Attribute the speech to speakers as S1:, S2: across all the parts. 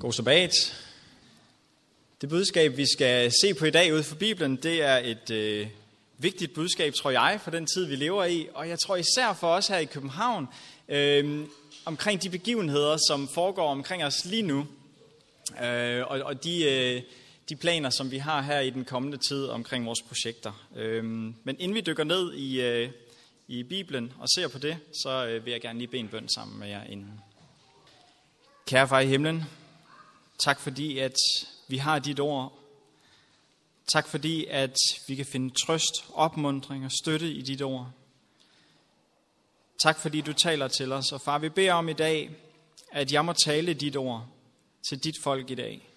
S1: God sabbat. Det budskab, vi skal se på i dag ud fra Bibelen, det er et øh, vigtigt budskab, tror jeg, for den tid, vi lever i. Og jeg tror især for os her i København, øh, omkring de begivenheder, som foregår omkring os lige nu. Øh, og og de, øh, de planer, som vi har her i den kommende tid omkring vores projekter. Øh, men inden vi dykker ned i, øh, i Bibelen og ser på det, så øh, vil jeg gerne lige bede en bøn sammen med jer inden. Kære far i himlen, tak fordi, at vi har dit ord. Tak fordi, at vi kan finde trøst, opmundring og støtte i dit ord. Tak fordi du taler til os. Og far, vi beder om i dag, at jeg må tale dit ord til dit folk i dag.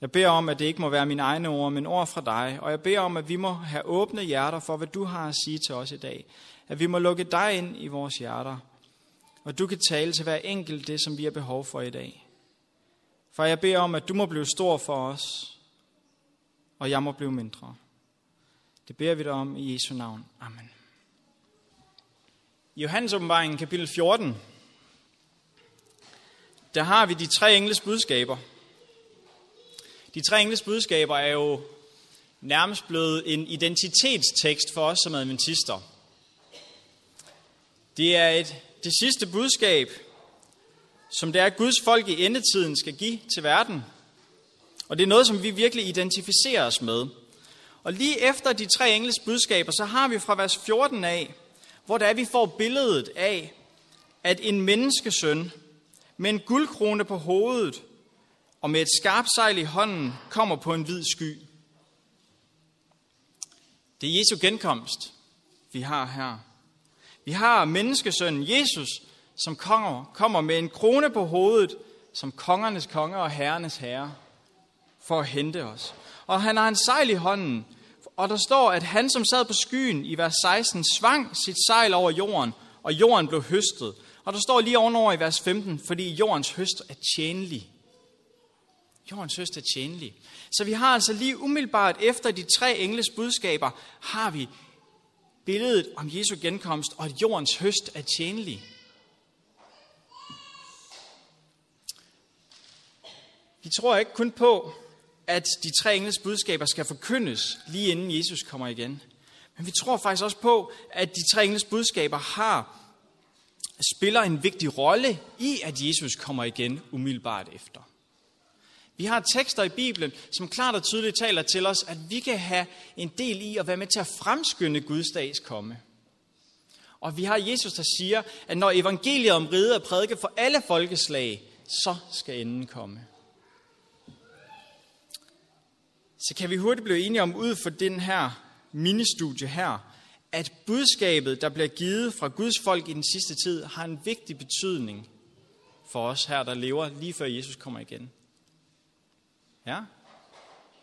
S1: Jeg beder om, at det ikke må være mine egne ord, men ord fra dig. Og jeg beder om, at vi må have åbne hjerter for, hvad du har at sige til os i dag. At vi må lukke dig ind i vores hjerter. Og du kan tale til hver enkelt det, som vi har behov for i dag. For jeg beder om, at du må blive stor for os, og jeg må blive mindre. Det beder vi dig om i Jesu navn. Amen. I Johannes åbenbaring kapitel 14, der har vi de tre engles budskaber. De tre engles budskaber er jo nærmest blevet en identitetstekst for os som adventister. Det er et, det sidste budskab, som det er, at Guds folk i endetiden skal give til verden. Og det er noget, som vi virkelig identificerer os med. Og lige efter de tre engles budskaber, så har vi fra vers 14 af, hvor der er, vi får billedet af, at en menneskesøn med en guldkrone på hovedet og med et skarpt sejl i hånden kommer på en hvid sky. Det er Jesu genkomst, vi har her. Vi har menneskesønnen Jesus, som konger, kommer med en krone på hovedet, som kongernes konge og herrenes herre, for at hente os. Og han har en sejl i hånden, og der står, at han, som sad på skyen i vers 16, svang sit sejl over jorden, og jorden blev høstet. Og der står lige ovenover i vers 15, fordi jordens høst er tjenlig. Jordens høst er tjenlig. Så vi har altså lige umiddelbart efter de tre engles budskaber, har vi billedet om Jesu genkomst, og at jordens høst er tjenlig. De tror ikke kun på, at de tre engles budskaber skal forkyndes lige inden Jesus kommer igen. Men vi tror faktisk også på, at de tre engles budskaber har spiller en vigtig rolle i, at Jesus kommer igen umiddelbart efter. Vi har tekster i Bibelen, som klart og tydeligt taler til os, at vi kan have en del i at være med til at fremskynde Guds dags komme. Og vi har Jesus, der siger, at når evangeliet om riget er prædiket for alle folkeslag, så skal enden komme. Så kan vi hurtigt blive enige om ud for den her ministudie her, at budskabet, der bliver givet fra Guds folk i den sidste tid, har en vigtig betydning for os her, der lever lige før Jesus kommer igen. Ja?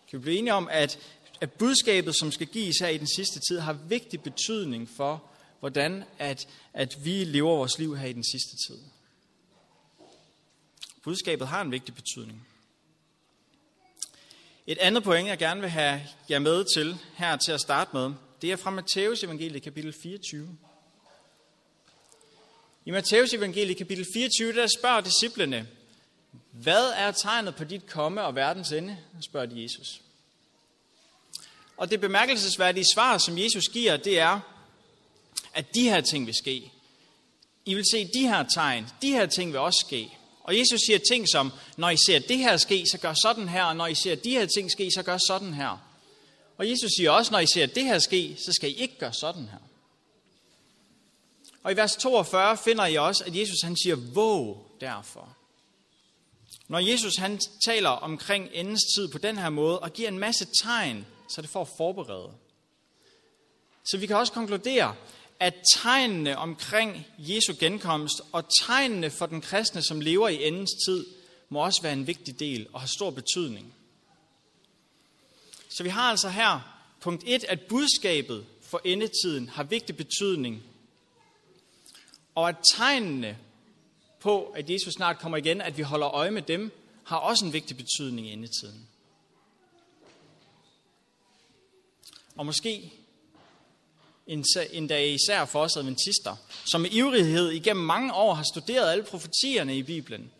S1: Kan vi blive enige om, at, at budskabet, som skal gives her i den sidste tid, har vigtig betydning for, hvordan at, at vi lever vores liv her i den sidste tid. Budskabet har en vigtig betydning. Et andet point, jeg gerne vil have jer med til her til at starte med, det er fra Matteus evangeliet kapitel 24. I Matteus evangeliet kapitel 24, der spørger disciplene, hvad er tegnet på dit komme og verdens ende? spørger de Jesus. Og det bemærkelsesværdige svar, som Jesus giver, det er, at de her ting vil ske. I vil se de her tegn, de her ting vil også ske. Og Jesus siger ting som, når I ser det her ske, så gør sådan her, og når I ser de her ting ske, så gør sådan her. Og Jesus siger også, når I ser det her ske, så skal I ikke gøre sådan her. Og i vers 42 finder I også, at Jesus han siger, våg derfor. Når Jesus han taler omkring endens tid på den her måde, og giver en masse tegn, så det får forberedt. Så vi kan også konkludere, at tegnene omkring Jesu genkomst og tegnene for den kristne, som lever i endens tid, må også være en vigtig del og har stor betydning. Så vi har altså her punkt 1, at budskabet for endetiden har vigtig betydning, og at tegnene på, at Jesus snart kommer igen, at vi holder øje med dem, har også en vigtig betydning i endetiden. Og måske endda især for os adventister, som med ivrighed igennem mange år har studeret alle profetierne i Bibelen,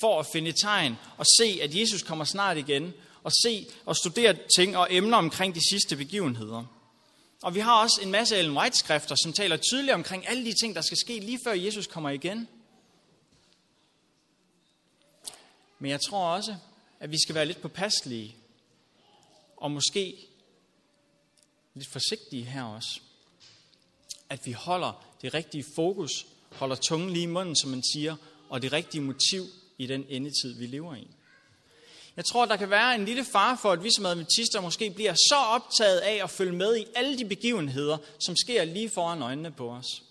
S1: for at finde tegn og se, at Jesus kommer snart igen, og se og studere ting og emner omkring de sidste begivenheder. Og vi har også en masse Ellen White-skrifter, som taler tydeligt omkring alle de ting, der skal ske lige før Jesus kommer igen. Men jeg tror også, at vi skal være lidt påpasselige, og måske lidt forsigtige her også. At vi holder det rigtige fokus, holder tungen lige i munden, som man siger, og det rigtige motiv i den endetid, vi lever i. Jeg tror, der kan være en lille far for, at vi som adventister måske bliver så optaget af at følge med i alle de begivenheder, som sker lige foran øjnene på os.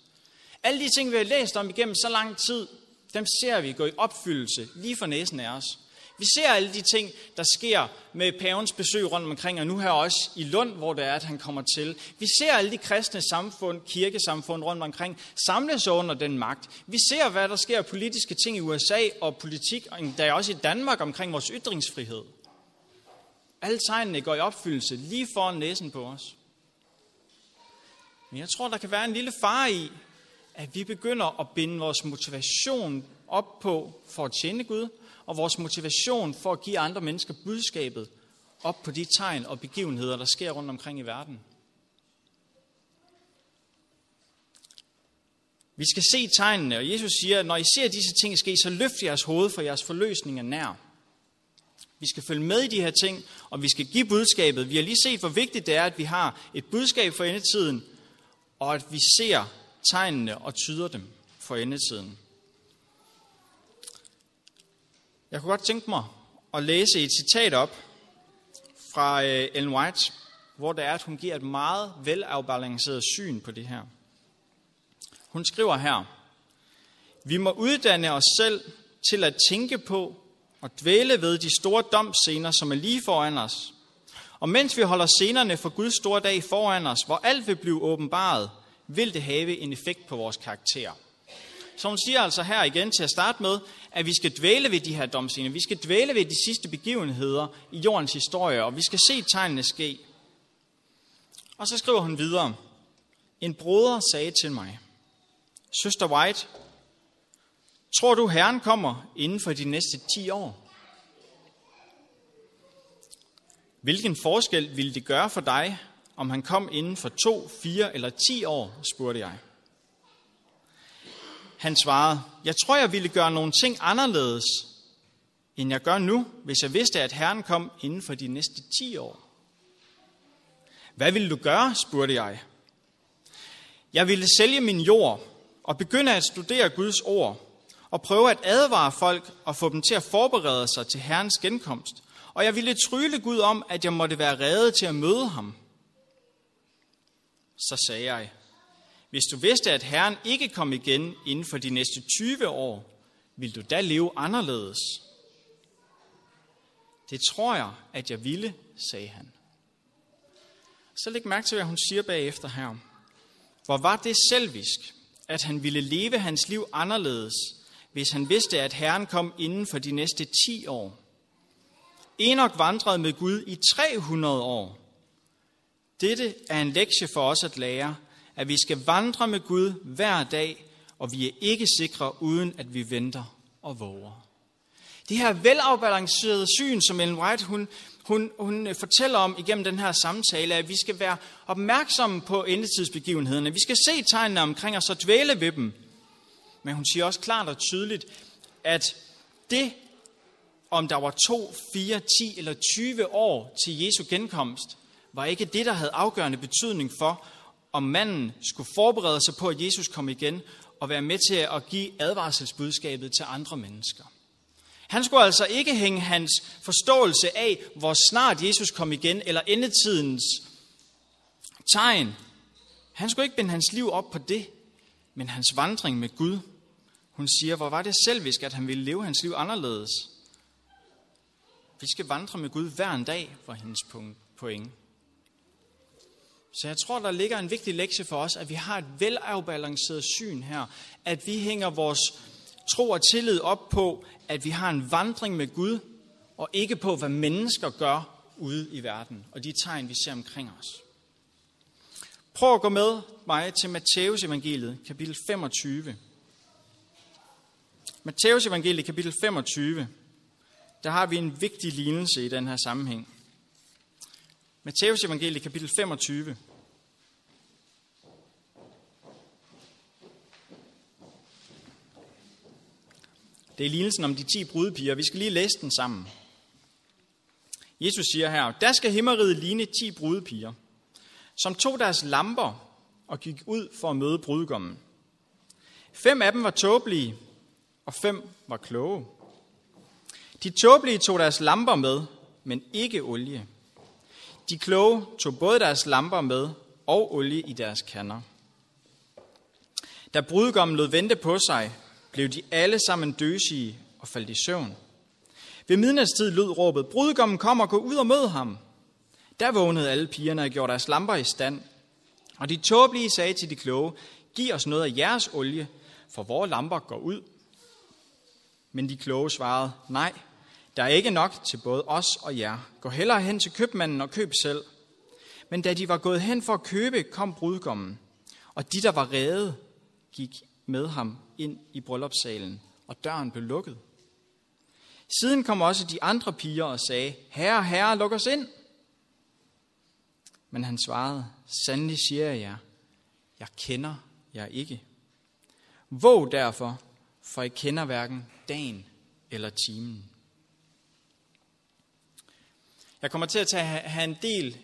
S1: Alle de ting, vi har læst om igennem så lang tid, dem ser vi gå i opfyldelse lige for næsen af os. Vi ser alle de ting, der sker med pavens besøg rundt omkring, og nu her også i Lund, hvor det er, at han kommer til. Vi ser alle de kristne samfund, kirkesamfund rundt omkring, samles under den magt. Vi ser, hvad der sker af politiske ting i USA og politik, og der er også i Danmark omkring vores ytringsfrihed. Alle tegnene går i opfyldelse lige foran næsen på os. Men jeg tror, der kan være en lille fare i, at vi begynder at binde vores motivation op på for at tjene Gud, og vores motivation for at give andre mennesker budskabet op på de tegn og begivenheder, der sker rundt omkring i verden. Vi skal se tegnene, og Jesus siger, at når I ser disse ting ske, så løft jeres hoved, for jeres forløsning er nær. Vi skal følge med i de her ting, og vi skal give budskabet. Vi har lige set, hvor vigtigt det er, at vi har et budskab for endetiden, og at vi ser tegnene og tyder dem for endetiden. Jeg kunne godt tænke mig at læse et citat op fra øh, Ellen White, hvor det er, at hun giver et meget velafbalanceret syn på det her. Hun skriver her, vi må uddanne os selv til at tænke på og dvæle ved de store domscener, som er lige foran os. Og mens vi holder scenerne for Guds store dag foran os, hvor alt vil blive åbenbaret, vil det have en effekt på vores karakter. Så hun siger altså her igen til at starte med, at vi skal dvæle ved de her domscener. Vi skal dvæle ved de sidste begivenheder i jordens historie, og vi skal se tegnene ske. Og så skriver hun videre. En broder sagde til mig, Søster White, tror du Herren kommer inden for de næste 10 år? Hvilken forskel ville det gøre for dig, om han kom inden for to, fire eller ti år, spurgte jeg. Han svarede, jeg tror, jeg ville gøre nogle ting anderledes, end jeg gør nu, hvis jeg vidste, at Herren kom inden for de næste 10 år. Hvad ville du gøre, spurgte jeg. Jeg ville sælge min jord og begynde at studere Guds ord og prøve at advare folk og få dem til at forberede sig til Herrens genkomst. Og jeg ville trylle Gud om, at jeg måtte være reddet til at møde ham. Så sagde jeg, hvis du vidste, at Herren ikke kom igen inden for de næste 20 år, vil du da leve anderledes? Det tror jeg, at jeg ville, sagde han. Så læg mærke til, hvad hun siger bagefter her. Hvor var det selvisk, at han ville leve hans liv anderledes, hvis han vidste, at Herren kom inden for de næste 10 år. Enoch vandrede med Gud i 300 år. Dette er en lektie for os at lære, at vi skal vandre med Gud hver dag, og vi er ikke sikre, uden at vi venter og våger. Det her velafbalancerede syn, som Ellen White hun, hun, hun fortæller om igennem den her samtale, at vi skal være opmærksomme på endetidsbegivenhederne. Vi skal se tegnene omkring os og dvæle ved dem. Men hun siger også klart og tydeligt, at det, om der var 2, 4, 10 eller 20 år til Jesu genkomst, var ikke det, der havde afgørende betydning for, om manden skulle forberede sig på, at Jesus kom igen, og være med til at give advarselsbudskabet til andre mennesker. Han skulle altså ikke hænge hans forståelse af, hvor snart Jesus kom igen, eller endetidens tegn. Han skulle ikke binde hans liv op på det, men hans vandring med Gud. Hun siger, hvor var det selvisk, at han ville leve hans liv anderledes. Vi skal vandre med Gud hver en dag, var hendes point. Så jeg tror, der ligger en vigtig lektie for os, at vi har et velafbalanceret syn her. At vi hænger vores tro og tillid op på, at vi har en vandring med Gud, og ikke på, hvad mennesker gør ude i verden, og de tegn, vi ser omkring os. Prøv at gå med mig til Matteus evangeliet, kapitel 25. Matteus evangeliet, kapitel 25, der har vi en vigtig lignelse i den her sammenhæng. Matteus evangeliet, kapitel 25. Det er lignelsen om de ti brudepiger. Vi skal lige læse den sammen. Jesus siger her, der skal himmeriget ligne ti brudepiger, som tog deres lamper og gik ud for at møde brudgommen. Fem af dem var tåbelige, og fem var kloge. De tåbelige tog deres lamper med, men ikke olie. De kloge tog både deres lamper med og olie i deres kander. Da brudgommen lod vente på sig, blev de alle sammen døsige og faldt i søvn. Ved midnatstid lød råbet, brudgommen kommer, gå ud og mød ham. Der vågnede alle pigerne og gjorde deres lamper i stand. Og de tåbelige sagde til de kloge, giv os noget af jeres olie, for vores lamper går ud. Men de kloge svarede, nej, der er ikke nok til både os og jer. Gå hellere hen til købmanden og køb selv. Men da de var gået hen for at købe, kom brudgommen. Og de, der var redde, gik med ham ind i bryllupssalen, og døren blev lukket. Siden kom også de andre piger og sagde, Herre, herre, luk os ind. Men han svarede, sandelig siger jeg jer, jeg kender jer ikke. Våg derfor, for I kender hverken dagen eller timen. Jeg kommer til at tage, have en del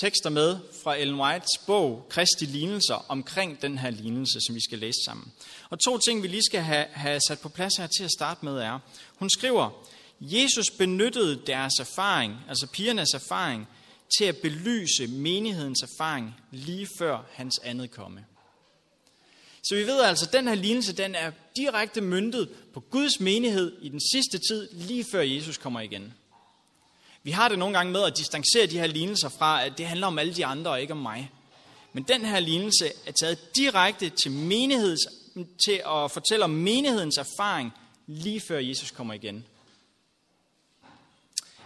S1: tekster med fra Ellen Whites bog, Kristi lignelser, omkring den her lignelse, som vi skal læse sammen. Og to ting, vi lige skal have, have sat på plads her til at starte med, er, hun skriver, Jesus benyttede deres erfaring, altså pigernes erfaring, til at belyse menighedens erfaring lige før hans andet komme. Så vi ved altså, at den her lignelse, den er direkte myndet på Guds menighed i den sidste tid, lige før Jesus kommer igen. Vi har det nogle gange med at distancere de her lignelser fra, at det handler om alle de andre og ikke om mig. Men den her lignelse er taget direkte til, menigheds, til at fortælle om menighedens erfaring, lige før Jesus kommer igen.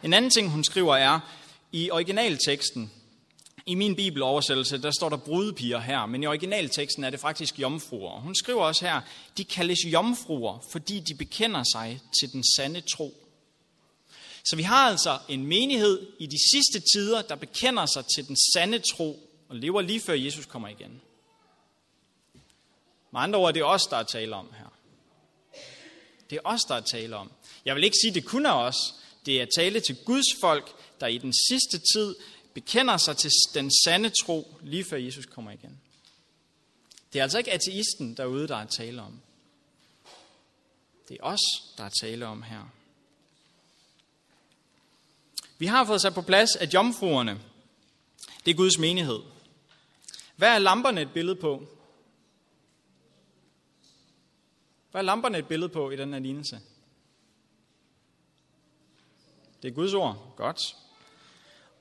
S1: En anden ting, hun skriver, er, i originalteksten, i min bibeloversættelse, der står der brudepiger her, men i originalteksten er det faktisk jomfruer. Hun skriver også her, de kaldes jomfruer, fordi de bekender sig til den sande tro. Så vi har altså en menighed i de sidste tider, der bekender sig til den sande tro og lever lige før Jesus kommer igen. Med andre ord, det er os, der er tale om her. Det er os, der er tale om. Jeg vil ikke sige, det kun er os. Det er tale til Guds folk, der i den sidste tid bekender sig til den sande tro, lige før Jesus kommer igen. Det er altså ikke ateisten derude, der er tale om. Det er os, der er tale om her. Vi har fået sat på plads, at jomfruerne, det er Guds menighed. Hvad er lamperne et billede på? Hvad er lamperne et billede på i den her lignelse? Det er Guds ord. Godt.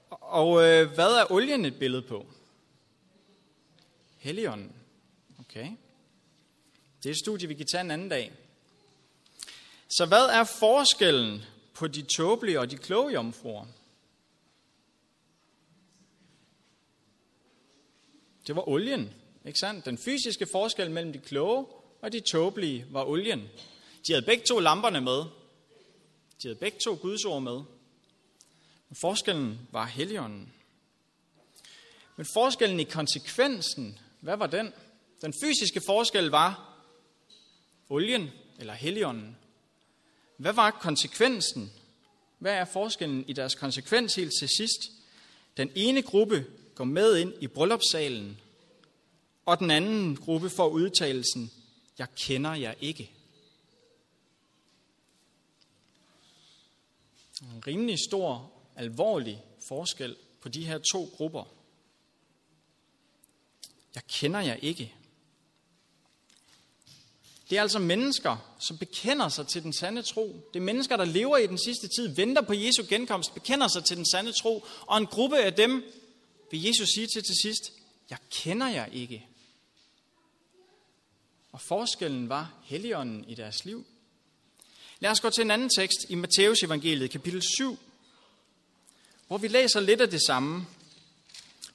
S1: Og øh, hvad er olien et billede på? Helligånden. Okay. Det er et studie, vi kan tage en anden dag. Så hvad er forskellen på de tåbelige og de kloge jomfruer? Det var olien, ikke sandt? Den fysiske forskel mellem de kloge og de tåbelige var olien. De havde begge to lamperne med. De havde begge to Guds ord med. Men forskellen var heligånden. Men forskellen i konsekvensen, hvad var den? Den fysiske forskel var olien eller heligånden. Hvad var konsekvensen? Hvad er forskellen i deres konsekvens helt til sidst? Den ene gruppe går med ind i bryllupssalen, og den anden gruppe får udtalelsen, jeg kender jer ikke. En rimelig stor, alvorlig forskel på de her to grupper. Jeg kender jer ikke. Det er altså mennesker, som bekender sig til den sande tro. Det er mennesker, der lever i den sidste tid, venter på Jesu genkomst, bekender sig til den sande tro. Og en gruppe af dem vil Jesus sige til til sidst, jeg kender jer ikke. Og forskellen var helligånden i deres liv. Lad os gå til en anden tekst i Matteus evangeliet, kapitel 7, hvor vi læser lidt af det samme.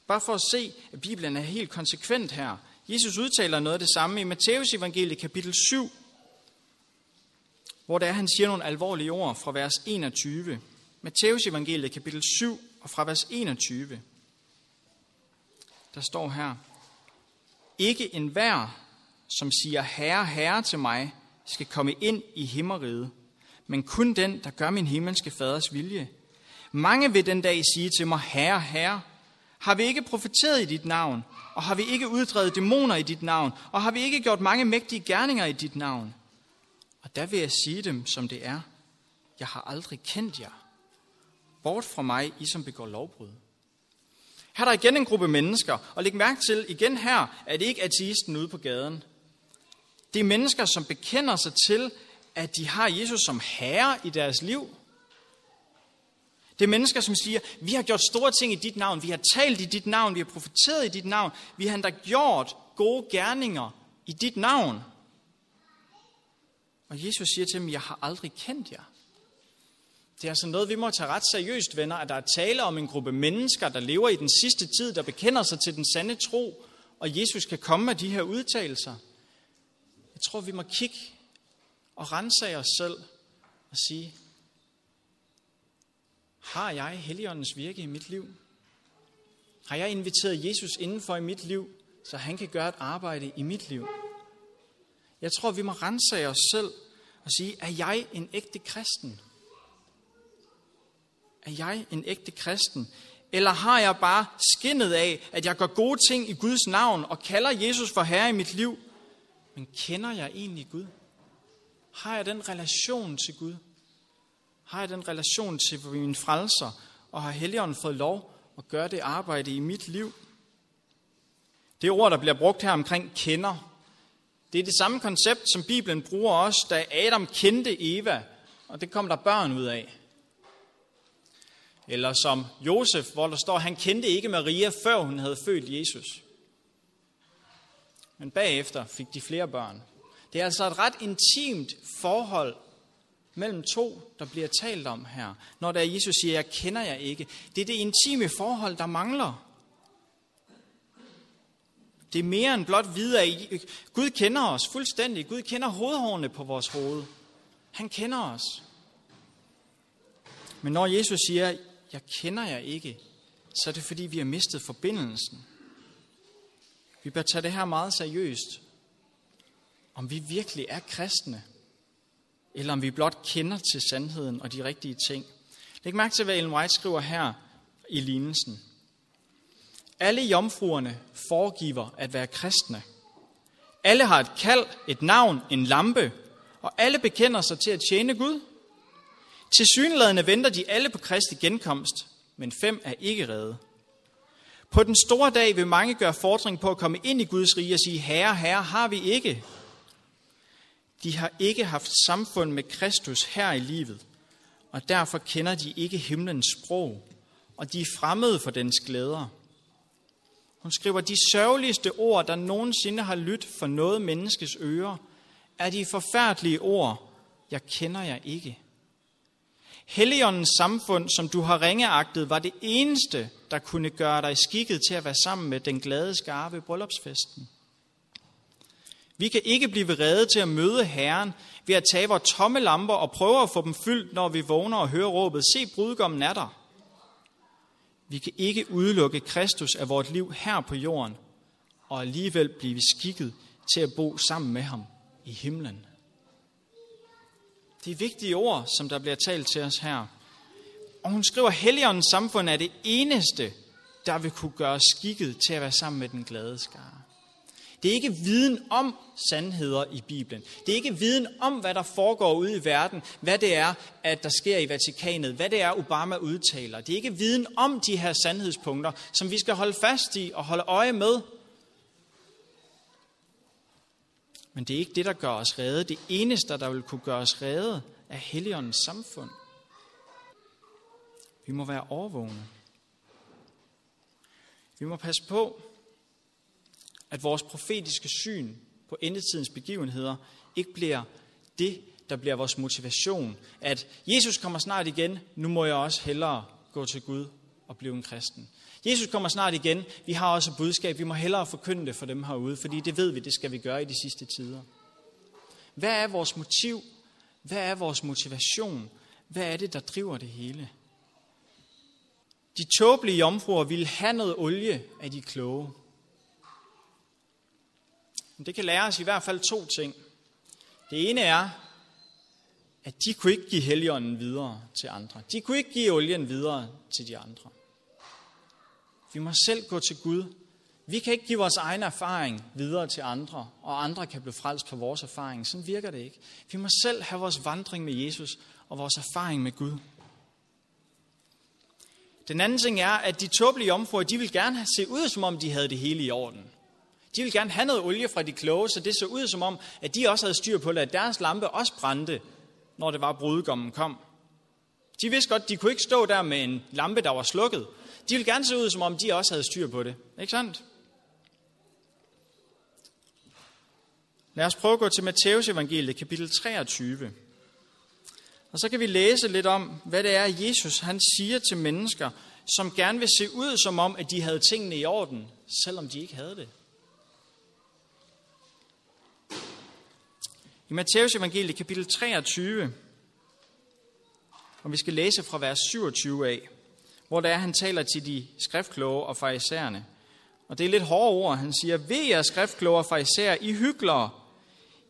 S1: Bare for at se, at Bibelen er helt konsekvent her. Jesus udtaler noget af det samme i Matteus evangeliet, kapitel 7. hvor der han siger nogle alvorlige ord fra vers 21. Matteus evangeliet kapitel 7 og fra vers 21. Der står her, Ikke en hver, som siger herre, herre til mig, skal komme ind i himmeriget, men kun den, der gør min himmelske faders vilje. Mange vil den dag sige til mig, herre, herre, har vi ikke profeteret i dit navn, og har vi ikke uddrevet dæmoner i dit navn, og har vi ikke gjort mange mægtige gerninger i dit navn? Og der vil jeg sige dem, som det er. Jeg har aldrig kendt jer. Bort fra mig, I som begår lovbrud. Her er der igen en gruppe mennesker, og læg mærke til, igen her, at det ikke ateisten ude på gaden. Det er mennesker, som bekender sig til, at de har Jesus som herre i deres liv. Det er mennesker, som siger, vi har gjort store ting i dit navn, vi har talt i dit navn, vi har profeteret i dit navn, vi har endda gjort gode gerninger i dit navn. Og Jesus siger til dem, jeg har aldrig kendt jer. Det er altså noget, vi må tage ret seriøst, venner, at der er tale om en gruppe mennesker, der lever i den sidste tid, der bekender sig til den sande tro, og Jesus kan komme med de her udtalelser. Jeg tror, vi må kigge og rense os selv og sige, har jeg Helligåndens virke i mit liv? Har jeg inviteret Jesus indenfor i mit liv, så han kan gøre et arbejde i mit liv? Jeg tror, vi må rense os selv og sige, er jeg en ægte kristen? Er jeg en ægte kristen? Eller har jeg bare skinnet af, at jeg gør gode ting i Guds navn og kalder Jesus for herre i mit liv? Men kender jeg egentlig Gud? Har jeg den relation til Gud? Har jeg den relation til min frelser? Og har Helligånden fået lov at gøre det arbejde i mit liv? Det ord, der bliver brugt her omkring kender, det er det samme koncept, som Bibelen bruger også, da Adam kendte Eva, og det kom der børn ud af. Eller som Josef, hvor der står, han kendte ikke Maria, før hun havde født Jesus. Men bagefter fik de flere børn. Det er altså et ret intimt forhold mellem to, der bliver talt om her. Når der Jesus siger, jeg kender jer ikke. Det er det intime forhold, der mangler. Det er mere end blot videre Gud kender os fuldstændig. Gud kender hovedhårene på vores hoved. Han kender os. Men når Jesus siger, jeg kender jer ikke, så er det fordi, vi har mistet forbindelsen. Vi bør tage det her meget seriøst. Om vi virkelig er kristne, eller om vi blot kender til sandheden og de rigtige ting. Læg mærke til, hvad Ellen White skriver her i lignelsen. Alle jomfruerne foregiver at være kristne. Alle har et kald, et navn, en lampe, og alle bekender sig til at tjene Gud. Til synladende venter de alle på Kristi genkomst, men fem er ikke redde. På den store dag vil mange gøre fordring på at komme ind i Guds rige og sige, Herre, Herre, har vi ikke? De har ikke haft samfund med Kristus her i livet, og derfor kender de ikke himlens sprog, og de er fremmede for dens glæder. Hun skriver, de sørgeligste ord, der nogensinde har lyttet for noget menneskes ører, er de forfærdelige ord, jeg kender jer ikke. Helligåndens samfund, som du har ringeagtet, var det eneste, der kunne gøre dig skikket til at være sammen med den glade skare ved bryllupsfesten. Vi kan ikke blive reddet til at møde Herren ved at tage vores tomme lamper og prøve at få dem fyldt, når vi vågner og hører råbet, se brudgommen er der. Vi kan ikke udelukke Kristus af vores liv her på jorden, og alligevel blive skikket til at bo sammen med ham i himlen. Det er vigtige ord, som der bliver talt til os her. Og hun skriver, at Helligåndens samfund er det eneste, der vil kunne gøre skikket til at være sammen med den glade skare. Det er ikke viden om sandheder i Bibelen. Det er ikke viden om, hvad der foregår ude i verden, hvad det er, at der sker i Vatikanet, hvad det er, Obama udtaler. Det er ikke viden om de her sandhedspunkter, som vi skal holde fast i og holde øje med. Men det er ikke det, der gør os redde. Det eneste, der vil kunne gøre os redde, er Helligåndens samfund. Vi må være overvågne. Vi må passe på, at vores profetiske syn på endetidens begivenheder ikke bliver det, der bliver vores motivation. At Jesus kommer snart igen, nu må jeg også hellere gå til Gud og blive en kristen. Jesus kommer snart igen, vi har også et budskab, vi må hellere forkynde det for dem herude, fordi det ved vi, det skal vi gøre i de sidste tider. Hvad er vores motiv? Hvad er vores motivation? Hvad er det, der driver det hele? De tåbelige jomfruer ville have noget olie af de kloge. Men det kan lære os i hvert fald to ting. Det ene er, at de kunne ikke give heligånden videre til andre. De kunne ikke give olien videre til de andre. Vi må selv gå til Gud. Vi kan ikke give vores egen erfaring videre til andre, og andre kan blive frelst på vores erfaring. Sådan virker det ikke. Vi må selv have vores vandring med Jesus og vores erfaring med Gud. Den anden ting er, at de tåbelige omfruer, de vil gerne se ud, som om de havde det hele i orden. De vil gerne have noget olie fra de kloge, så det så ud som om, at de også havde styr på det, at deres lampe også brændte, når det var brudgommen kom. De vidste godt, de kunne ikke stå der med en lampe, der var slukket. De ville gerne se ud, som om de også havde styr på det. Ikke sandt? Lad os prøve at gå til Matteus evangeliet, kapitel 23. Og så kan vi læse lidt om, hvad det er, Jesus han siger til mennesker, som gerne vil se ud som om, at de havde tingene i orden, selvom de ikke havde det. I Matteus evangeliet kapitel 23, og vi skal læse fra vers 27 af, hvor der er, han taler til de skriftkloge og farisæerne. Og det er lidt hårde ord. Han siger, ved jer skriftkloge og farisæer, I hyklere,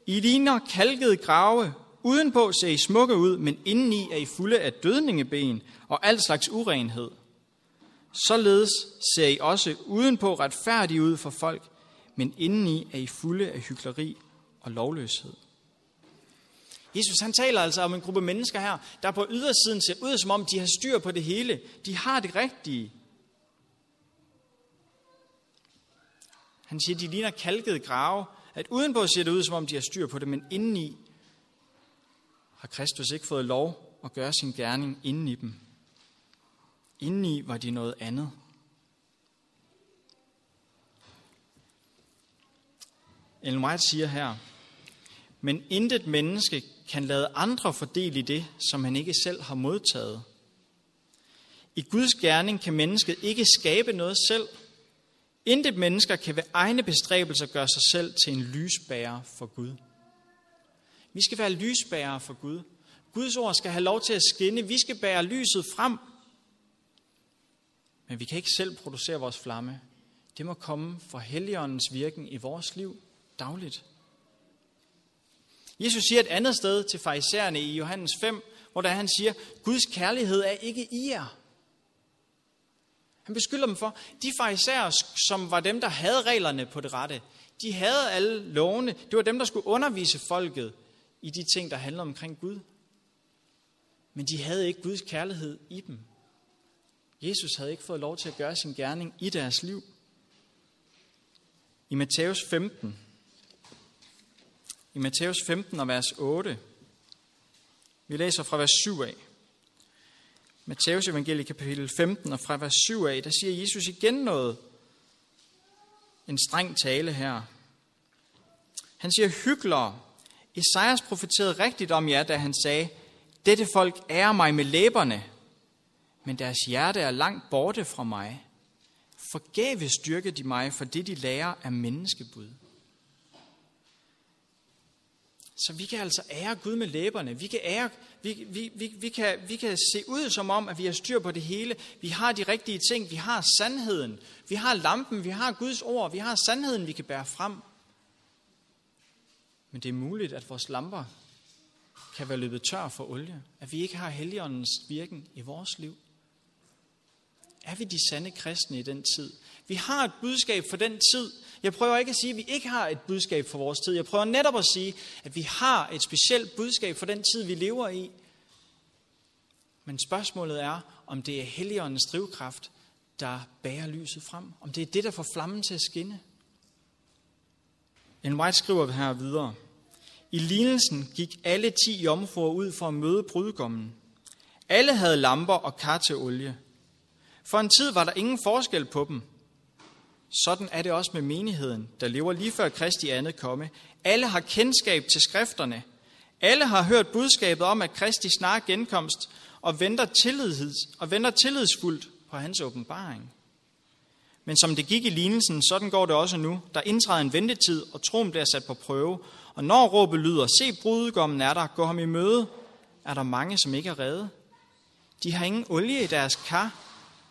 S1: I ligner kalkede grave, udenpå ser I smukke ud, men indeni er I fulde af dødningeben og al slags urenhed. Således ser I også udenpå retfærdige ud for folk, men indeni er I fulde af hykleri og lovløshed. Jesus han taler altså om en gruppe mennesker her, der på ydersiden ser ud som om, de har styr på det hele. De har det rigtige. Han siger, de ligner kalkede grave, at udenpå ser det ud som om, de har styr på det, men indeni har Kristus ikke fået lov at gøre sin gerning inden i dem. Indeni var de noget andet. Ellen White siger her, men intet menneske kan lade andre fordele i det, som han ikke selv har modtaget. I Guds gerning kan mennesket ikke skabe noget selv. Intet mennesker kan ved egne bestræbelser gøre sig selv til en lysbærer for Gud. Vi skal være lysbærere for Gud. Guds ord skal have lov til at skinne. Vi skal bære lyset frem. Men vi kan ikke selv producere vores flamme. Det må komme fra Helligåndens virken i vores liv dagligt. Jesus siger et andet sted til farisæerne i Johannes 5, hvor der han siger, Guds kærlighed er ikke i jer. Han beskylder dem for, de farisæer, som var dem, der havde reglerne på det rette, de havde alle lovene, det var dem, der skulle undervise folket i de ting, der handler omkring Gud. Men de havde ikke Guds kærlighed i dem. Jesus havde ikke fået lov til at gøre sin gerning i deres liv. I Matthæus 15, i Matthæus 15 og vers 8. Vi læser fra vers 7 af. Matthæus evangelie kapitel 15 og fra vers 7 af, der siger Jesus igen noget. En streng tale her. Han siger, hyklere, Esajas profeterede rigtigt om jer, da han sagde, dette folk ærer mig med læberne, men deres hjerte er langt borte fra mig. Forgæves styrker de mig for det, de lærer af menneskebud. Så vi kan altså ære Gud med læberne. Vi kan, ære, vi, vi, vi, vi, kan, vi kan se ud som om, at vi har styr på det hele. Vi har de rigtige ting. Vi har sandheden. Vi har lampen. Vi har Guds ord. Vi har sandheden, vi kan bære frem. Men det er muligt, at vores lamper kan være løbet tør for olie. At vi ikke har Helligåndens virken i vores liv. Er vi de sande kristne i den tid? Vi har et budskab for den tid. Jeg prøver ikke at sige, at vi ikke har et budskab for vores tid. Jeg prøver netop at sige, at vi har et specielt budskab for den tid, vi lever i. Men spørgsmålet er, om det er Helligåndens drivkraft, der bærer lyset frem. Om det er det, der får flammen til at skinne. En White skriver her videre. I lignelsen gik alle ti jomfruer ud for at møde brudgommen. Alle havde lamper og kar til olie. For en tid var der ingen forskel på dem. Sådan er det også med menigheden, der lever lige før Kristi andet komme. Alle har kendskab til skrifterne. Alle har hørt budskabet om, at Kristi snart genkomst og venter, tillids, og venter tillidsfuldt på hans åbenbaring. Men som det gik i lignelsen, sådan går det også nu. Der indtræder en ventetid, og troen bliver sat på prøve. Og når råbet lyder, se brudgommen er der, gå ham i møde, er der mange, som ikke er redde. De har ingen olie i deres kar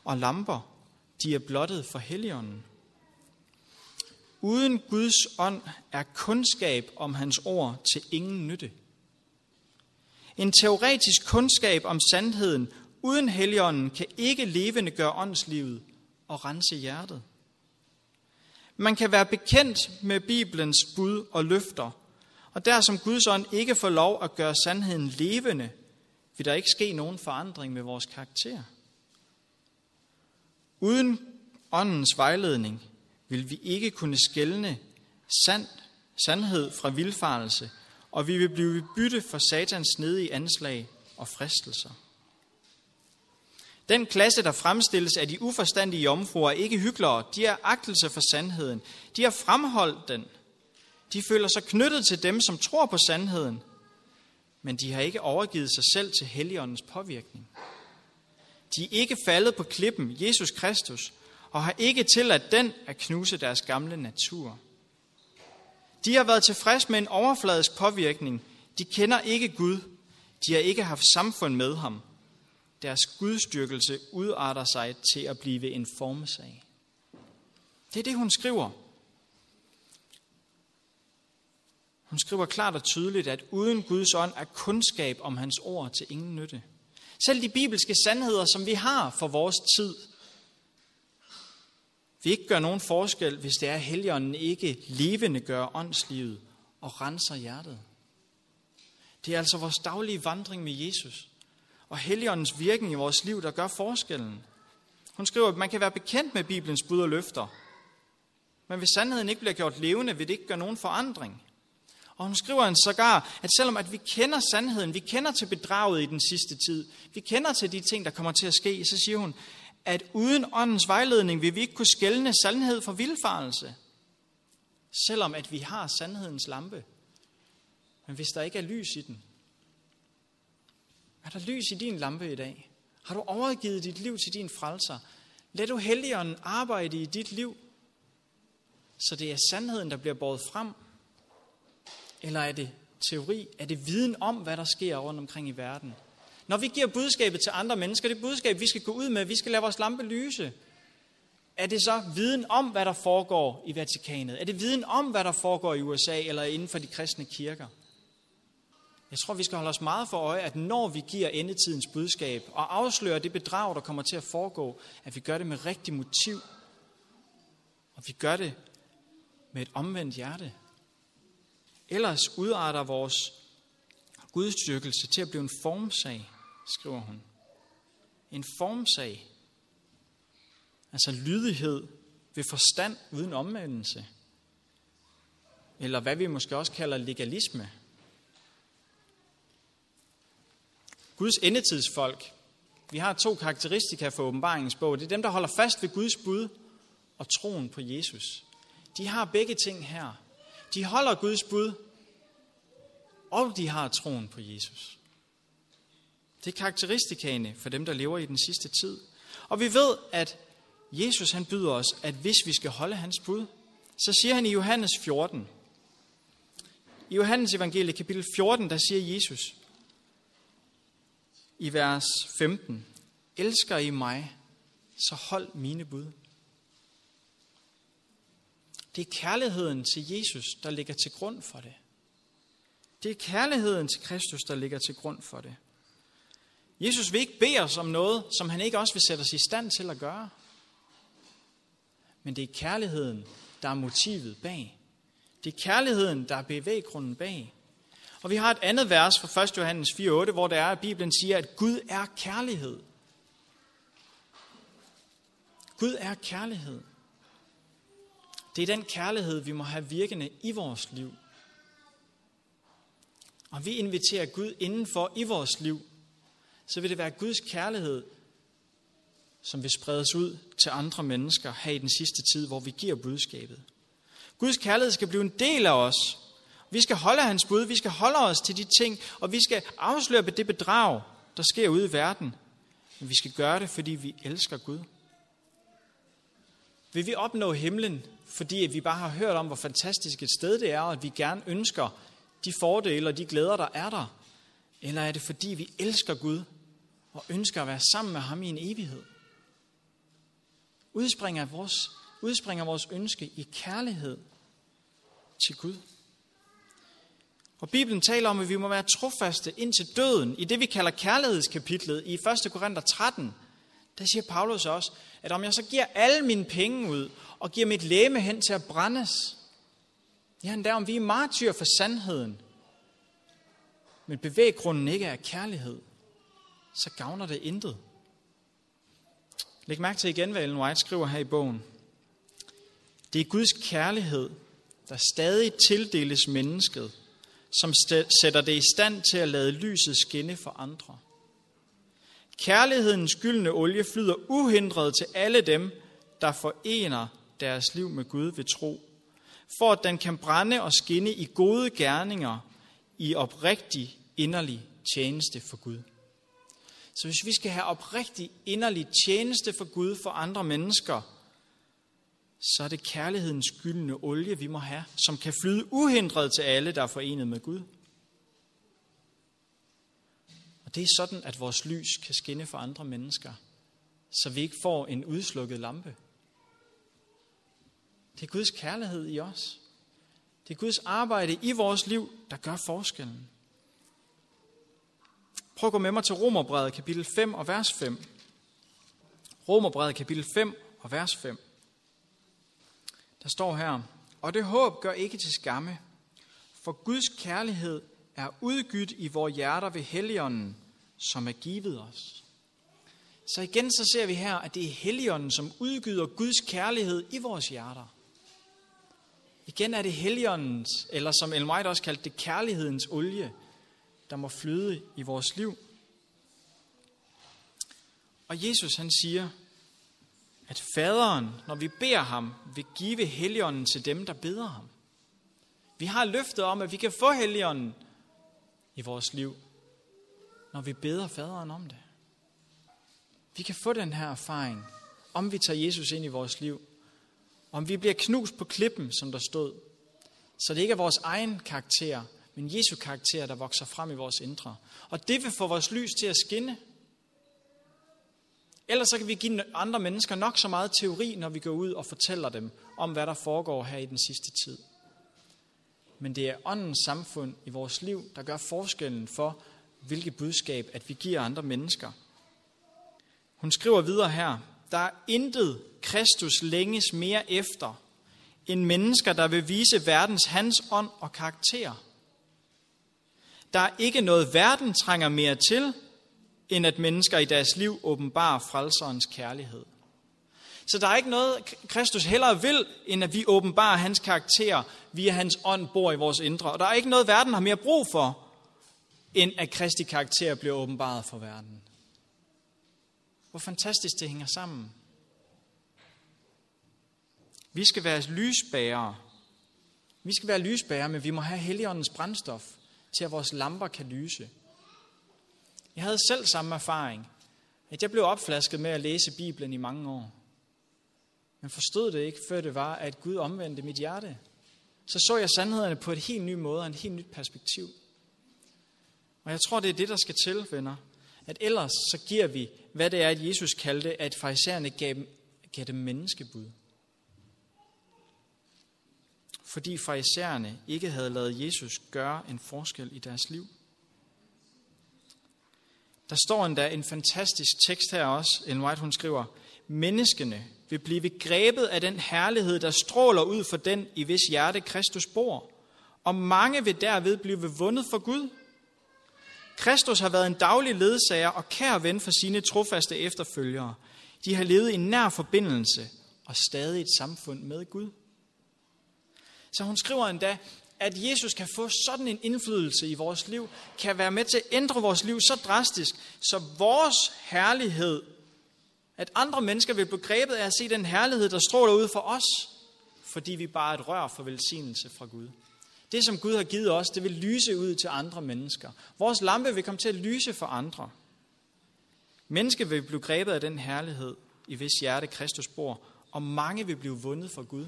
S1: og lamper. De er blottet for heligånden. Uden Guds ånd er kundskab om hans ord til ingen nytte. En teoretisk kundskab om sandheden uden helligånden kan ikke levende gøre åndslivet og rense hjertet. Man kan være bekendt med Bibelens bud og løfter, og der som Guds ånd ikke får lov at gøre sandheden levende, vil der ikke ske nogen forandring med vores karakter. Uden åndens vejledning vil vi ikke kunne skælne sand, sandhed fra vilfarelse, og vi vil blive bytte for satans nedige anslag og fristelser. Den klasse, der fremstilles af de uforstandige jomfruer, er ikke hyklere. De er agtelse for sandheden. De har fremholdt den. De føler sig knyttet til dem, som tror på sandheden. Men de har ikke overgivet sig selv til Helligåndens påvirkning. De er ikke faldet på klippen, Jesus Kristus, og har ikke tilladt den at knuse deres gamle natur. De har været tilfreds med en overfladisk påvirkning. De kender ikke Gud. De har ikke haft samfund med ham. Deres gudstyrkelse udarter sig til at blive en formsag. Det er det, hun skriver. Hun skriver klart og tydeligt, at uden Guds ånd er kundskab om hans ord til ingen nytte. Selv de bibelske sandheder, som vi har for vores tid, vi ikke gør nogen forskel, hvis det er, at Helligånden ikke levende gør åndslivet og renser hjertet. Det er altså vores daglige vandring med Jesus og Helligåndens virkning i vores liv, der gør forskellen. Hun skriver, at man kan være bekendt med Bibelens bud og løfter, men hvis sandheden ikke bliver gjort levende, vil det ikke gøre nogen forandring. Og hun skriver en sågar, at selvom at vi kender sandheden, vi kender til bedraget i den sidste tid, vi kender til de ting, der kommer til at ske, så siger hun, at uden åndens vejledning vil vi ikke kunne skælne sandhed fra vildfarelse. Selvom at vi har sandhedens lampe. Men hvis der ikke er lys i den, er der lys i din lampe i dag? Har du overgivet dit liv til din frelser? Lad du Helligånden arbejde i dit liv, så det er sandheden, der bliver båret frem? Eller er det teori? Er det viden om, hvad der sker rundt omkring i verden? Når vi giver budskabet til andre mennesker, det budskab, vi skal gå ud med, vi skal lade vores lampe lyse. Er det så viden om, hvad der foregår i Vatikanet? Er det viden om, hvad der foregår i USA eller inden for de kristne kirker? Jeg tror, vi skal holde os meget for øje, at når vi giver endetidens budskab og afslører det bedrag, der kommer til at foregå, at vi gør det med rigtig motiv. Og vi gør det med et omvendt hjerte. Ellers udarter vores gudstyrkelse til at blive en formsag, skriver hun. En formsag. Altså lydighed ved forstand uden omvendelse. Eller hvad vi måske også kalder legalisme. Guds endetidsfolk. Vi har to karakteristika for åbenbaringens bog. Det er dem, der holder fast ved Guds bud og troen på Jesus. De har begge ting her. De holder Guds bud, og de har troen på Jesus. Det er karakteristikaene for dem, der lever i den sidste tid. Og vi ved, at Jesus han byder os, at hvis vi skal holde hans bud, så siger han i Johannes 14, i Johannes evangelie kapitel 14, der siger Jesus, i vers 15, elsker I mig, så hold mine bud. Det er kærligheden til Jesus, der ligger til grund for det. Det er kærligheden til Kristus, der ligger til grund for det. Jesus vil ikke bede os om noget, som han ikke også vil sætte os i stand til at gøre. Men det er kærligheden, der er motivet bag. Det er kærligheden, der er bevæggrunden bag. Og vi har et andet vers fra 1. Johannes 4.8, hvor der er, at Bibelen siger, at Gud er kærlighed. Gud er kærlighed. Det er den kærlighed, vi må have virkende i vores liv. Og vi inviterer Gud indenfor i vores liv, så vil det være Guds kærlighed, som vil spredes ud til andre mennesker her i den sidste tid, hvor vi giver budskabet. Guds kærlighed skal blive en del af os, vi skal holde hans bud, vi skal holde os til de ting, og vi skal afsløre det bedrag, der sker ude i verden. Men vi skal gøre det, fordi vi elsker Gud. Vil vi opnå himlen, fordi vi bare har hørt om, hvor fantastisk et sted det er, og at vi gerne ønsker de fordele og de glæder, der er der? Eller er det fordi, vi elsker Gud og ønsker at være sammen med ham i en evighed? Udspringer vores, udspringer vores ønske i kærlighed til Gud? Og Bibelen taler om, at vi må være trofaste indtil døden. I det, vi kalder kærlighedskapitlet i 1. Korinther 13, der siger Paulus også, at om jeg så giver alle mine penge ud, og giver mit læme hen til at brændes, ja, endda om vi er martyr for sandheden, men bevæggrunden ikke er kærlighed, så gavner det intet. Læg mærke til igen, hvad Ellen White skriver her i bogen. Det er Guds kærlighed, der stadig tildeles mennesket, som sætter det i stand til at lade lyset skinne for andre. Kærlighedens gyldne olie flyder uhindret til alle dem, der forener deres liv med Gud ved tro, for at den kan brænde og skinne i gode gerninger, i oprigtig inderlig tjeneste for Gud. Så hvis vi skal have oprigtig inderlig tjeneste for Gud for andre mennesker, så er det kærlighedens gyldne olie, vi må have, som kan flyde uhindret til alle, der er forenet med Gud. Og det er sådan, at vores lys kan skinne for andre mennesker, så vi ikke får en udslukket lampe. Det er Guds kærlighed i os. Det er Guds arbejde i vores liv, der gør forskellen. Prøv at gå med mig til Romerbrevet kapitel 5 og vers 5. Romerbrevet kapitel 5 og vers 5. Der står her, og det håb gør ikke til skamme, for Guds kærlighed er udgydt i vores hjerter ved Helligånden, som er givet os. Så igen så ser vi her, at det er Helligånden, som udgyder Guds kærlighed i vores hjerter. Igen er det Helligåndens, eller som Ellen White også kaldte det, kærlighedens olie, der må flyde i vores liv. Og Jesus han siger, at faderen, når vi beder ham, vil give Helligånden til dem, der beder ham. Vi har løftet om, at vi kan få Helligånden i vores liv, når vi beder faderen om det. Vi kan få den her erfaring, om vi tager Jesus ind i vores liv. Om vi bliver knust på klippen, som der stod. Så det ikke er vores egen karakter, men Jesu karakter, der vokser frem i vores indre. Og det vil få vores lys til at skinne. Ellers så kan vi give andre mennesker nok så meget teori, når vi går ud og fortæller dem om, hvad der foregår her i den sidste tid. Men det er åndens samfund i vores liv, der gør forskellen for, hvilket budskab, at vi giver andre mennesker. Hun skriver videre her, der er intet Kristus længes mere efter, end mennesker, der vil vise verdens hans ånd og karakter. Der er ikke noget, verden trænger mere til, end at mennesker i deres liv åbenbarer frelserens kærlighed. Så der er ikke noget, Kristus hellere vil, end at vi åbenbarer hans karakter via hans ånd bor i vores indre. Og der er ikke noget, verden har mere brug for, end at Kristi karakter bliver åbenbaret for verden. Hvor fantastisk det hænger sammen. Vi skal være lysbærere. Vi skal være lysbærere, men vi må have Helligåndens brændstof til at vores lamper kan lyse. Jeg havde selv samme erfaring, at jeg blev opflasket med at læse Bibelen i mange år. Men forstod det ikke, før det var, at Gud omvendte mit hjerte. Så så jeg sandhederne på et helt ny måde og en helt nyt perspektiv. Og jeg tror, det er det, der skal til, venner. At ellers så giver vi, hvad det er, at Jesus kaldte, at farisæerne gav, gav dem menneskebud. Fordi farisæerne ikke havde lavet Jesus gøre en forskel i deres liv. Der står endda en fantastisk tekst her også. En White hun skriver, Menneskene vil blive grebet af den herlighed, der stråler ud for den, i hvis hjerte Kristus bor. Og mange vil derved blive vundet for Gud. Kristus har været en daglig ledsager og kær ven for sine trofaste efterfølgere. De har levet i nær forbindelse og stadig et samfund med Gud. Så hun skriver endda, at Jesus kan få sådan en indflydelse i vores liv, kan være med til at ændre vores liv så drastisk, så vores herlighed, at andre mennesker vil blive grebet af at se den herlighed, der stråler ud for os, fordi vi bare er et rør for velsignelse fra Gud. Det, som Gud har givet os, det vil lyse ud til andre mennesker. Vores lampe vil komme til at lyse for andre. Mennesker vil blive grebet af den herlighed, i hvis hjerte Kristus bor, og mange vil blive vundet for Gud.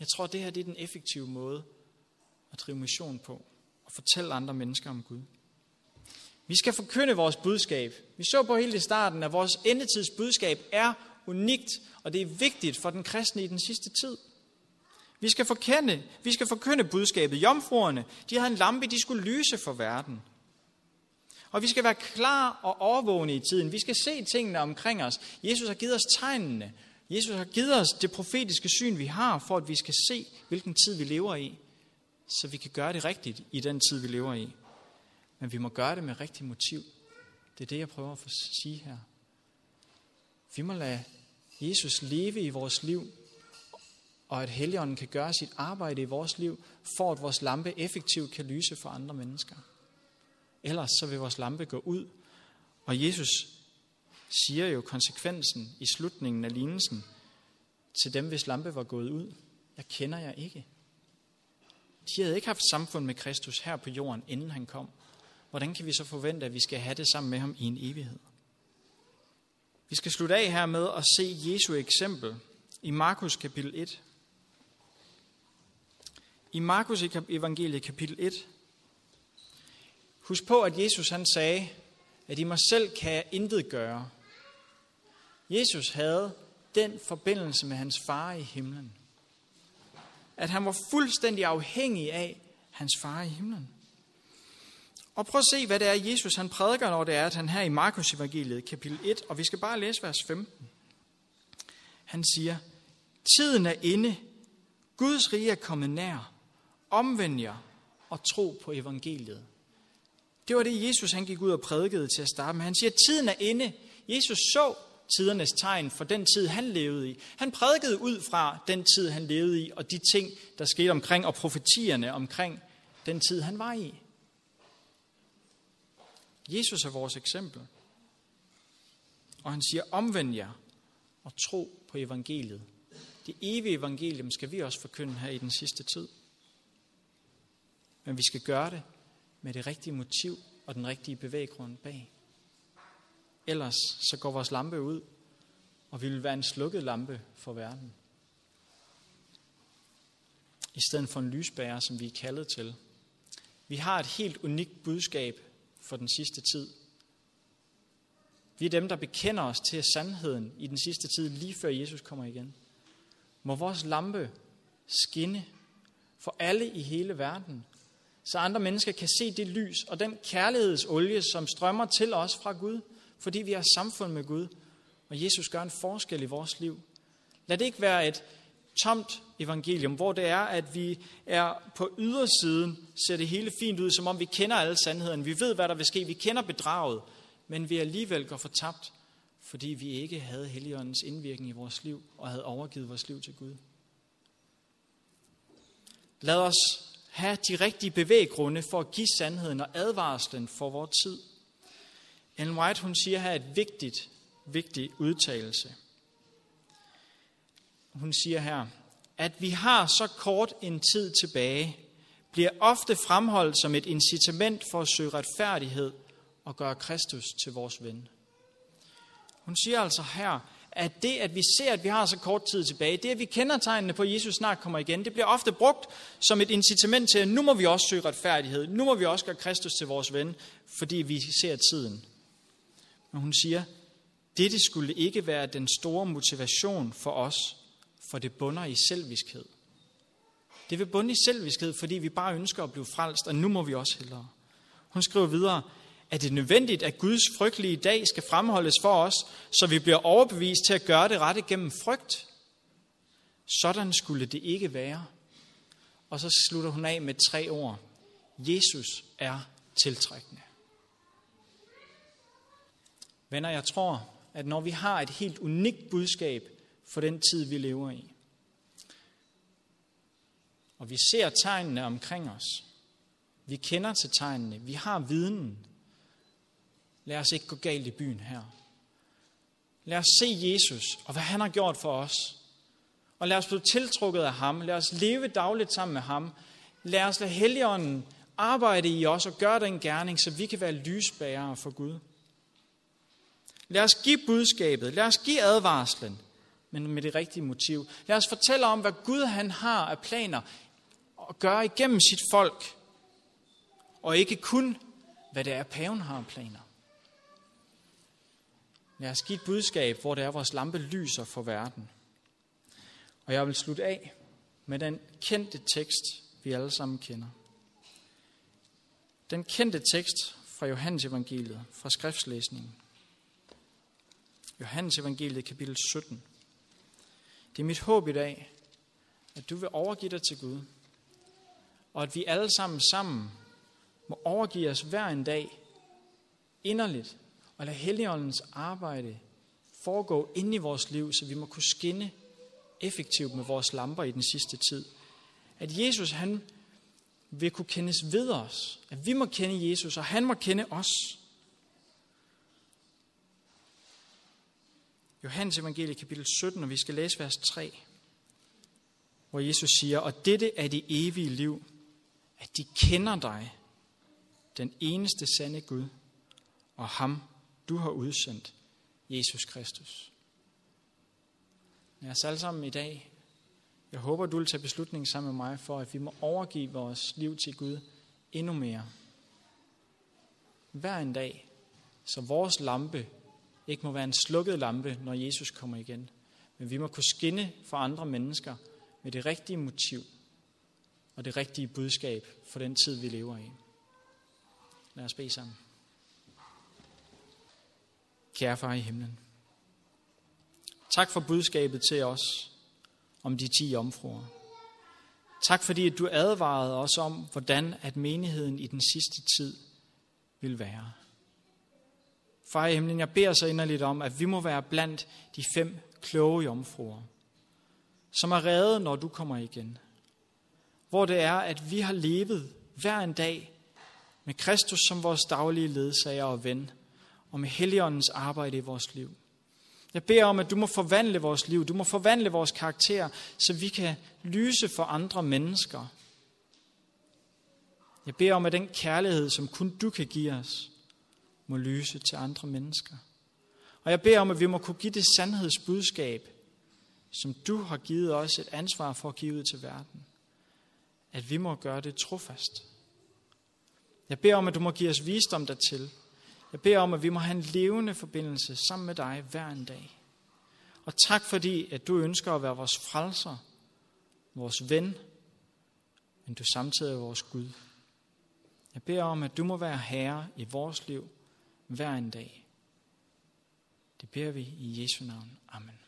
S1: Jeg tror, det her det er den effektive måde at drive mission på. og fortælle andre mennesker om Gud. Vi skal forkynde vores budskab. Vi så på hele starten, at vores endetids budskab er unikt, og det er vigtigt for den kristne i den sidste tid. Vi skal forkende, vi skal forkynde budskabet. Jomfruerne, de havde en lampe, de skulle lyse for verden. Og vi skal være klar og overvågne i tiden. Vi skal se tingene omkring os. Jesus har givet os tegnene. Jesus har givet os det profetiske syn, vi har, for at vi skal se, hvilken tid vi lever i, så vi kan gøre det rigtigt i den tid, vi lever i. Men vi må gøre det med rigtig motiv. Det er det, jeg prøver at sige her. Vi må lade Jesus leve i vores liv, og at Helligånden kan gøre sit arbejde i vores liv, for at vores lampe effektivt kan lyse for andre mennesker. Ellers så vil vores lampe gå ud, og Jesus siger jo konsekvensen i slutningen af lignelsen til dem, hvis lampe var gået ud. Jeg kender jer ikke. De havde ikke haft samfund med Kristus her på jorden, inden han kom. Hvordan kan vi så forvente, at vi skal have det sammen med ham i en evighed? Vi skal slutte af her med at se Jesu eksempel i Markus kapitel 1. I Markus evangeliet kapitel 1. Husk på, at Jesus han sagde, at i mig selv kan jeg intet gøre. Jesus havde den forbindelse med hans far i himlen. At han var fuldstændig afhængig af hans far i himlen. Og prøv at se, hvad det er, Jesus han prædiker, når det er, at han her i Markus evangeliet, kapitel 1, og vi skal bare læse vers 15. Han siger, tiden er inde, Guds rige er kommet nær, omvend jer og tro på evangeliet. Det var det, Jesus han gik ud og prædikede til at starte med. Han siger, tiden er inde. Jesus så tidernes tegn for den tid, han levede i. Han prædikede ud fra den tid, han levede i, og de ting, der skete omkring, og profetierne omkring den tid, han var i. Jesus er vores eksempel. Og han siger, omvend jer og tro på evangeliet. Det evige evangelium skal vi også forkynde her i den sidste tid. Men vi skal gøre det med det rigtige motiv og den rigtige bevæggrund bag. Ellers så går vores lampe ud, og vi vil være en slukket lampe for verden. I stedet for en lysbærer, som vi er kaldet til. Vi har et helt unikt budskab for den sidste tid. Vi er dem, der bekender os til sandheden i den sidste tid, lige før Jesus kommer igen. Må vores lampe skinne for alle i hele verden, så andre mennesker kan se det lys og den kærlighedsolie, som strømmer til os fra Gud, fordi vi har samfund med Gud, og Jesus gør en forskel i vores liv. Lad det ikke være et tomt evangelium, hvor det er, at vi er på ydersiden, ser det hele fint ud, som om vi kender alle sandheden. Vi ved, hvad der vil ske. Vi kender bedraget, men vi alligevel går fortabt, fordi vi ikke havde Helligåndens indvirkning i vores liv og havde overgivet vores liv til Gud. Lad os have de rigtige bevæggrunde for at give sandheden og advarslen for vores tid. Ellen White hun siger her et vigtigt, vigtigt udtalelse. Hun siger her, at vi har så kort en tid tilbage, bliver ofte fremholdt som et incitament for at søge retfærdighed og gøre Kristus til vores ven. Hun siger altså her, at det, at vi ser, at vi har så kort tid tilbage, det, at vi kender tegnene på, at Jesus snart kommer igen, det bliver ofte brugt som et incitament til, at nu må vi også søge retfærdighed. Nu må vi også gøre Kristus til vores ven, fordi vi ser tiden. Men hun siger, dette skulle ikke være den store motivation for os, for det bunder i selviskhed. Det vil bunde i selviskhed, fordi vi bare ønsker at blive frelst, og nu må vi også hellere. Hun skriver videre, at det nødvendigt, at Guds frygtelige dag skal fremholdes for os, så vi bliver overbevist til at gøre det rette gennem frygt? Sådan skulle det ikke være. Og så slutter hun af med tre ord. Jesus er tiltrækkende. Venner, jeg tror, at når vi har et helt unikt budskab for den tid, vi lever i, og vi ser tegnene omkring os, vi kender til tegnene, vi har viden, Lad os ikke gå galt i byen her. Lad os se Jesus og hvad han har gjort for os. Og lad os blive tiltrukket af ham. Lad os leve dagligt sammen med ham. Lad os lade Helligånden arbejde i os og gøre den gerning, så vi kan være lysbærere for Gud. Lad os give budskabet. Lad os give advarslen, men med det rigtige motiv. Lad os fortælle om, hvad Gud han har af planer at gøre igennem sit folk. Og ikke kun, hvad det er, paven har planer. Lad os give et budskab, hvor det er, vores lampe lyser for verden. Og jeg vil slutte af med den kendte tekst, vi alle sammen kender. Den kendte tekst fra Johannes evangeliet, fra skriftslæsningen. Johannes evangeliet, kapitel 17. Det er mit håb i dag, at du vil overgive dig til Gud, og at vi alle sammen sammen må overgive os hver en dag inderligt, og lade Helligåndens arbejde foregå ind i vores liv, så vi må kunne skinne effektivt med vores lamper i den sidste tid. At Jesus, han vil kunne kendes ved os. At vi må kende Jesus, og han må kende os. Johannes evangelie kapitel 17, og vi skal læse vers 3, hvor Jesus siger, og dette er det evige liv, at de kender dig, den eneste sande Gud, og ham, du har udsendt, Jesus Kristus. Lad os alle sammen i dag, jeg håber, du vil tage beslutningen sammen med mig, for at vi må overgive vores liv til Gud endnu mere. Hver en dag, så vores lampe ikke må være en slukket lampe, når Jesus kommer igen. Men vi må kunne skinne for andre mennesker med det rigtige motiv og det rigtige budskab for den tid, vi lever i. Lad os bede sammen. Kære far i himlen. Tak for budskabet til os om de ti omfruer. Tak fordi at du advarede os om, hvordan at menigheden i den sidste tid vil være. Far i himlen, jeg beder så inderligt om, at vi må være blandt de fem kloge jomfruer, som er reddet, når du kommer igen. Hvor det er, at vi har levet hver en dag med Kristus som vores daglige ledsager og ven, og med Helligåndens arbejde i vores liv. Jeg beder om, at du må forvandle vores liv, du må forvandle vores karakter, så vi kan lyse for andre mennesker. Jeg beder om, at den kærlighed, som kun du kan give os, må lyse til andre mennesker. Og jeg beder om, at vi må kunne give det sandhedsbudskab, som du har givet os et ansvar for at give ud til verden. At vi må gøre det trofast. Jeg beder om, at du må give os visdom dertil. Jeg beder om, at vi må have en levende forbindelse sammen med dig hver en dag. Og tak fordi, at du ønsker at være vores frelser, vores ven, men du samtidig er vores Gud. Jeg beder om, at du må være herre i vores liv hver en dag. Det beder vi i Jesu navn. Amen.